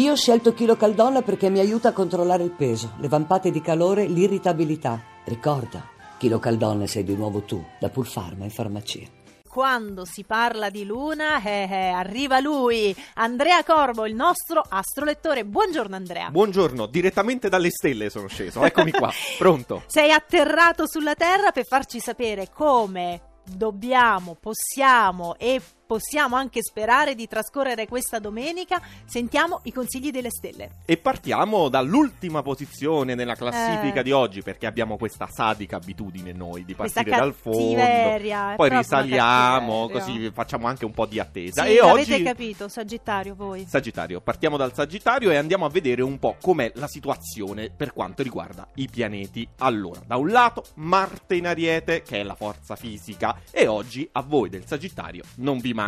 Io ho scelto Chilo Caldonna perché mi aiuta a controllare il peso, le vampate di calore, l'irritabilità. Ricorda, Chilo Caldonna sei di nuovo tu, da Pulfarma in farmacia. Quando si parla di Luna, eh, eh, arriva lui, Andrea Corbo, il nostro astrolettore. Buongiorno Andrea. Buongiorno, direttamente dalle stelle sono sceso, eccomi qua, pronto. Sei atterrato sulla Terra per farci sapere come dobbiamo, possiamo e possiamo anche sperare di trascorrere questa domenica. Sentiamo i consigli delle stelle. E partiamo dall'ultima posizione nella classifica Eh. di oggi, perché abbiamo questa sadica abitudine noi di partire dal fondo, poi risaliamo, così facciamo anche un po' di attesa. Sì, e avete oggi capito, Sagittario voi. Sagittario, partiamo dal Sagittario e andiamo a vedere un po' com'è la situazione per quanto riguarda i pianeti. Allora, da un lato Marte in Ariete, che è la forza fisica, e oggi a voi del Sagittario non vi manca.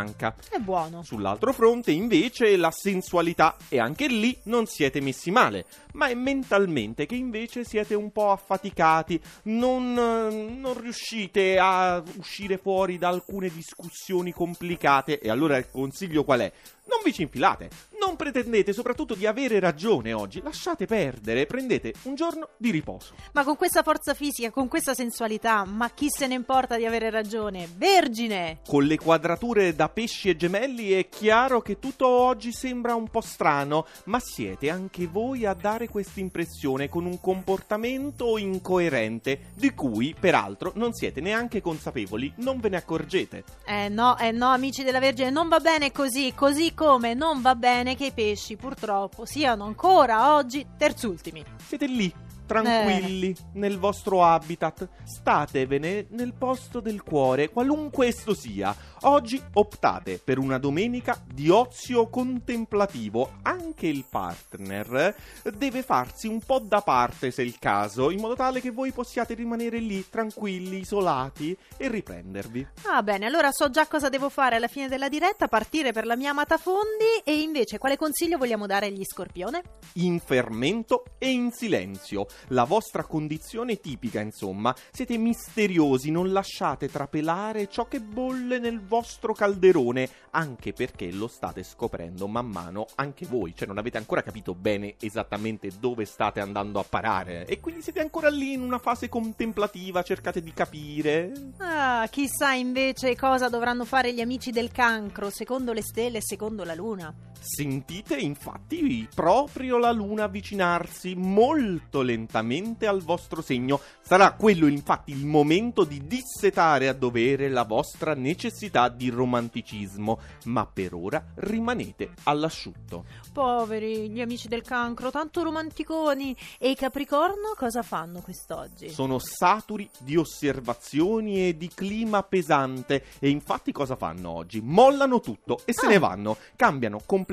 È buono. Sull'altro fronte, invece, la sensualità, e anche lì non siete messi male, ma è mentalmente che invece siete un po' affaticati, non, non riuscite a uscire fuori da alcune discussioni complicate, e allora il consiglio qual è? Non vi ci infilate, non pretendete soprattutto di avere ragione oggi, lasciate perdere, prendete un giorno di riposo. Ma con questa forza fisica, con questa sensualità, ma chi se ne importa di avere ragione? Vergine! Con le quadrature da pesci e gemelli è chiaro che tutto oggi sembra un po' strano, ma siete anche voi a dare questa impressione con un comportamento incoerente, di cui peraltro non siete neanche consapevoli, non ve ne accorgete. Eh no, eh no, amici della Vergine, non va bene così, così come non va bene che i pesci purtroppo siano ancora oggi terzultimi. Siete lì, tranquilli, nel vostro habitat, statevene nel posto del cuore, qualunque esso sia. Oggi optate per una domenica di ozio contemplativo. Anche il partner deve farsi un po' da parte, se è il caso, in modo tale che voi possiate rimanere lì, tranquilli, isolati e riprendervi. Ah bene, allora so già cosa devo fare alla fine della diretta, partire per la mia amata Fondi e invece quale consiglio vogliamo dare agli Scorpione? in fermento e in silenzio. La vostra condizione tipica, insomma. Siete misteriosi, non lasciate trapelare ciò che bolle nel vostro calderone, anche perché lo state scoprendo man mano anche voi, cioè non avete ancora capito bene esattamente dove state andando a parare e quindi siete ancora lì in una fase contemplativa, cercate di capire. Ah, chissà invece cosa dovranno fare gli amici del cancro, secondo le stelle e secondo la luna. Sentite infatti proprio la luna avvicinarsi molto lentamente al vostro segno. Sarà quello infatti il momento di dissetare a dovere la vostra necessità di romanticismo, ma per ora rimanete all'asciutto. Poveri gli amici del cancro, tanto romanticoni. E i capricorno cosa fanno quest'oggi? Sono saturi di osservazioni e di clima pesante e infatti cosa fanno oggi? Mollano tutto e se Ah. ne vanno, cambiano completamente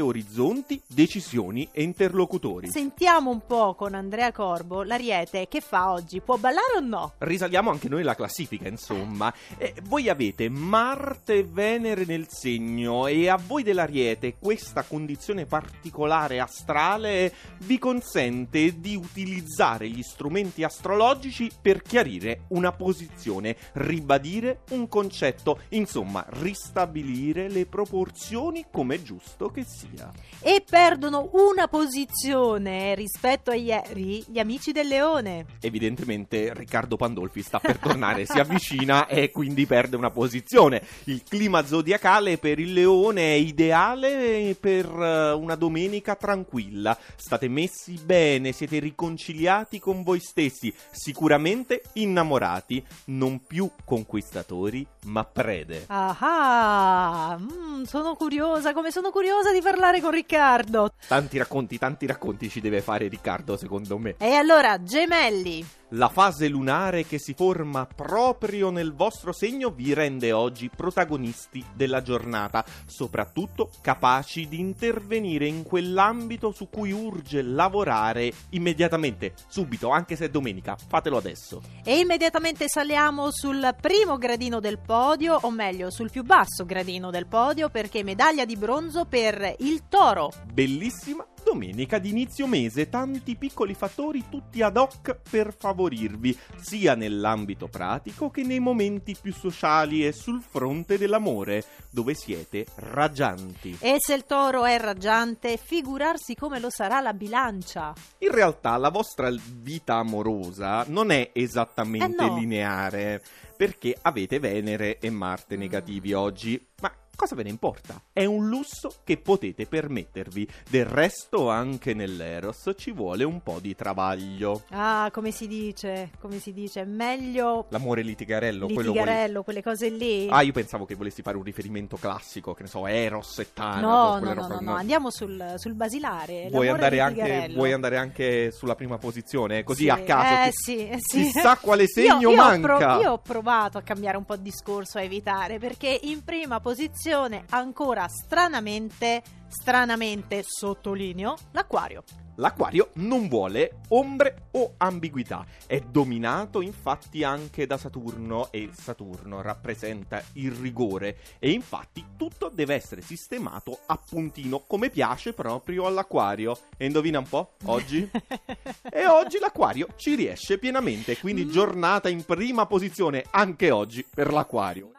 orizzonti, decisioni e interlocutori. Sentiamo un po' con Andrea Corbo, l'Ariete, che fa oggi? Può ballare o no? Risaliamo anche noi la classifica, insomma. Eh, voi avete Marte e Venere nel segno e a voi dell'Ariete questa condizione particolare astrale vi consente di utilizzare gli strumenti astrologici per chiarire una posizione, ribadire un concetto, insomma, ristabilire le proporzioni come è giusto che sia. E perdono una posizione rispetto a ieri gli amici del Leone. Evidentemente Riccardo Pandolfi sta per tornare, si avvicina e quindi perde una posizione. Il clima zodiacale per il leone è ideale per eh, una domenica tranquilla. State messi bene, siete riconciliati con voi stessi, sicuramente innamorati, non più conquistatori, ma prede. Ah, mm, sono curiosa, come sono curiosa di parlare con Riccardo. Tanti racconti, tanti racconti ci deve fare Riccardo, secondo me. E allora, gemelli. La fase lunare che si forma proprio nel vostro segno vi rende oggi protagonisti della giornata, soprattutto capaci di intervenire in quell'ambito su cui urge lavorare immediatamente, subito, anche se è domenica. Fatelo adesso. E immediatamente saliamo sul primo gradino del podio, o meglio, sul più basso gradino del podio, perché medaglia di bronzo per il toro. Bellissima domenica di inizio mese, tanti piccoli fattori tutti ad hoc per favorirvi, sia nell'ambito pratico che nei momenti più sociali e sul fronte dell'amore, dove siete raggianti. E se il toro è raggiante, figurarsi come lo sarà la bilancia. In realtà la vostra vita amorosa non è esattamente Eh no. lineare, perché avete Venere e Marte negativi oggi, ma cosa ve ne importa? È un lusso che potete permettervi. Del resto, anche nell'Eros ci vuole un po' di travaglio. Ah, come si dice? Come si dice? Meglio L'amore litigarello, quello litigarello, quelle cose lì. Ah, io pensavo che volessi fare un riferimento classico, che ne so, Eros e Tana. no, no, no, no, no, andiamo sul, sul basilare. Vuoi andare, anche, vuoi andare anche sulla prima posizione? Così Sì, a caso? Eh Chi- sì, eh sì. Chissà quale segno io, io ho pro- manca. io ho provato a cambiare un po' di discorso, a evitare, perché in prima posizione, ancora stranamente, stranamente, sottolineo, l'acquario. L'acquario non vuole ombre o ambiguità, è dominato infatti anche da Saturno e Saturno rappresenta il rigore e infatti tutto deve essere sistemato a puntino come piace proprio all'acquario. E indovina un po' oggi? E oggi l'acquario ci riesce pienamente, quindi Mm. giornata in prima posizione anche oggi per l'acquario.